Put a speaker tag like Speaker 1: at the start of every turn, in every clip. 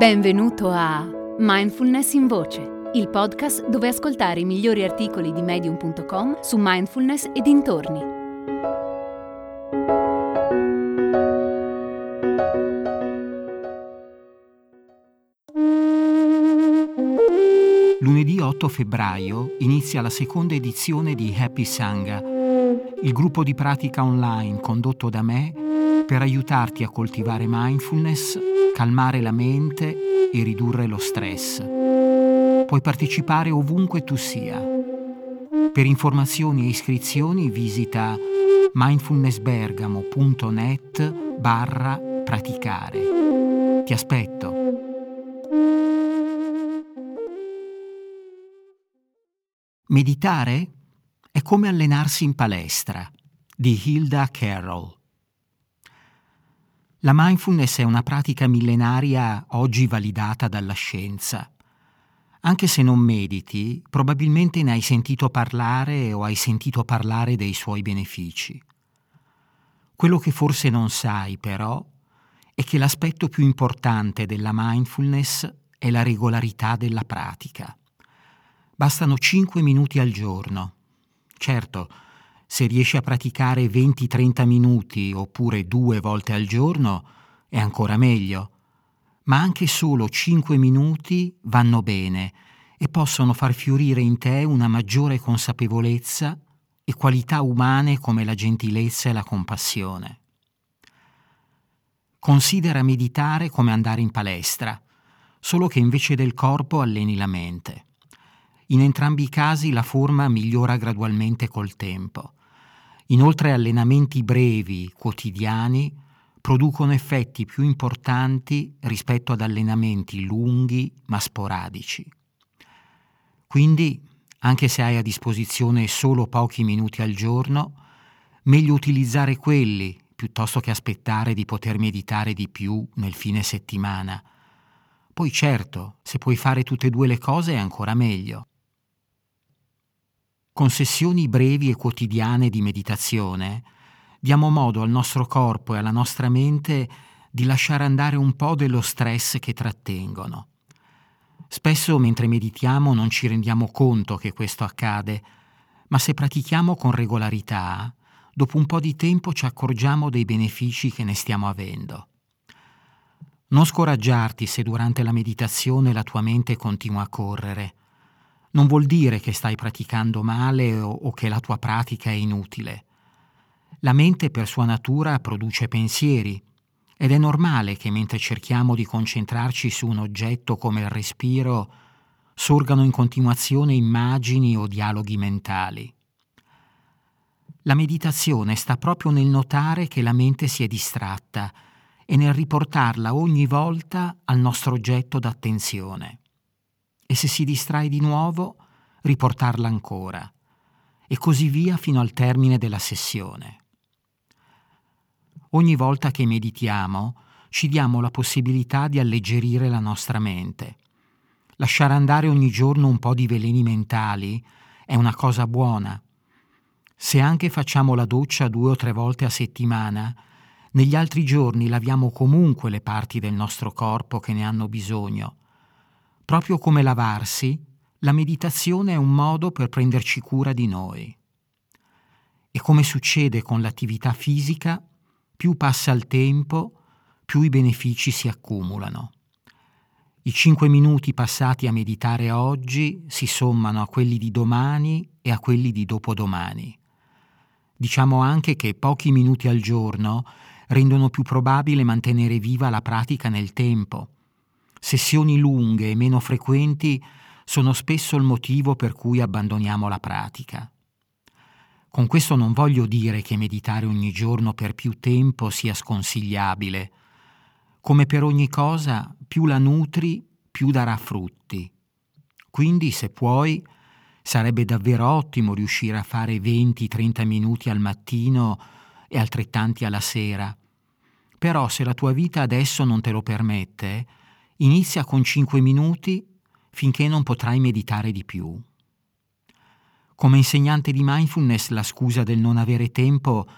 Speaker 1: Benvenuto a Mindfulness in Voce, il podcast dove ascoltare i migliori articoli di medium.com su mindfulness e dintorni.
Speaker 2: Lunedì 8 febbraio inizia la seconda edizione di Happy Sangha, il gruppo di pratica online condotto da me per aiutarti a coltivare mindfulness calmare la mente e ridurre lo stress. Puoi partecipare ovunque tu sia. Per informazioni e iscrizioni visita mindfulnessbergamo.net barra praticare. Ti aspetto. Meditare è come allenarsi in palestra di Hilda Carroll. La mindfulness è una pratica millenaria oggi validata dalla scienza. Anche se non mediti, probabilmente ne hai sentito parlare o hai sentito parlare dei suoi benefici. Quello che forse non sai, però, è che l'aspetto più importante della mindfulness è la regolarità della pratica. Bastano 5 minuti al giorno. Certo, se riesci a praticare 20-30 minuti oppure due volte al giorno, è ancora meglio. Ma anche solo 5 minuti vanno bene e possono far fiorire in te una maggiore consapevolezza e qualità umane come la gentilezza e la compassione. Considera meditare come andare in palestra, solo che invece del corpo alleni la mente. In entrambi i casi la forma migliora gradualmente col tempo. Inoltre allenamenti brevi, quotidiani, producono effetti più importanti rispetto ad allenamenti lunghi ma sporadici. Quindi, anche se hai a disposizione solo pochi minuti al giorno, meglio utilizzare quelli piuttosto che aspettare di poter meditare di più nel fine settimana. Poi certo, se puoi fare tutte e due le cose è ancora meglio. Con sessioni brevi e quotidiane di meditazione diamo modo al nostro corpo e alla nostra mente di lasciare andare un po' dello stress che trattengono. Spesso mentre meditiamo non ci rendiamo conto che questo accade, ma se pratichiamo con regolarità, dopo un po' di tempo ci accorgiamo dei benefici che ne stiamo avendo. Non scoraggiarti se durante la meditazione la tua mente continua a correre non vuol dire che stai praticando male o, o che la tua pratica è inutile. La mente per sua natura produce pensieri ed è normale che mentre cerchiamo di concentrarci su un oggetto come il respiro, sorgano in continuazione immagini o dialoghi mentali. La meditazione sta proprio nel notare che la mente si è distratta e nel riportarla ogni volta al nostro oggetto d'attenzione e se si distrae di nuovo, riportarla ancora, e così via fino al termine della sessione. Ogni volta che meditiamo, ci diamo la possibilità di alleggerire la nostra mente. Lasciare andare ogni giorno un po' di veleni mentali è una cosa buona. Se anche facciamo la doccia due o tre volte a settimana, negli altri giorni laviamo comunque le parti del nostro corpo che ne hanno bisogno Proprio come lavarsi, la meditazione è un modo per prenderci cura di noi. E come succede con l'attività fisica, più passa il tempo, più i benefici si accumulano. I cinque minuti passati a meditare oggi si sommano a quelli di domani e a quelli di dopodomani. Diciamo anche che pochi minuti al giorno rendono più probabile mantenere viva la pratica nel tempo Sessioni lunghe e meno frequenti sono spesso il motivo per cui abbandoniamo la pratica. Con questo non voglio dire che meditare ogni giorno per più tempo sia sconsigliabile. Come per ogni cosa, più la nutri, più darà frutti. Quindi, se puoi, sarebbe davvero ottimo riuscire a fare 20-30 minuti al mattino e altrettanti alla sera. Però se la tua vita adesso non te lo permette, Inizia con 5 minuti finché non potrai meditare di più. Come insegnante di mindfulness la scusa del non avere tempo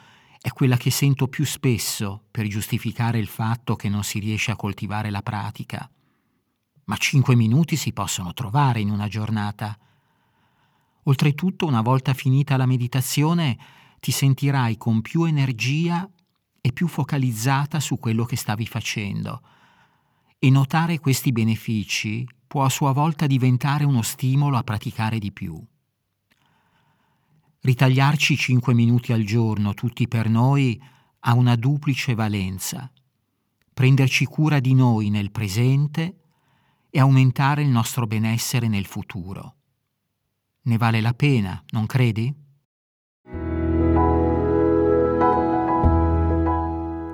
Speaker 2: è quella che sento più spesso per giustificare il fatto che non si riesce a coltivare la pratica. ma cinque minuti si possono trovare in una giornata. Oltretutto, una volta finita la meditazione, ti sentirai con più energia e più focalizzata su quello che stavi facendo. E notare questi benefici può a sua volta diventare uno stimolo a praticare di più. Ritagliarci cinque minuti al giorno, tutti per noi, ha una duplice valenza. Prenderci cura di noi nel presente e aumentare il nostro benessere nel futuro. Ne vale la pena, non credi?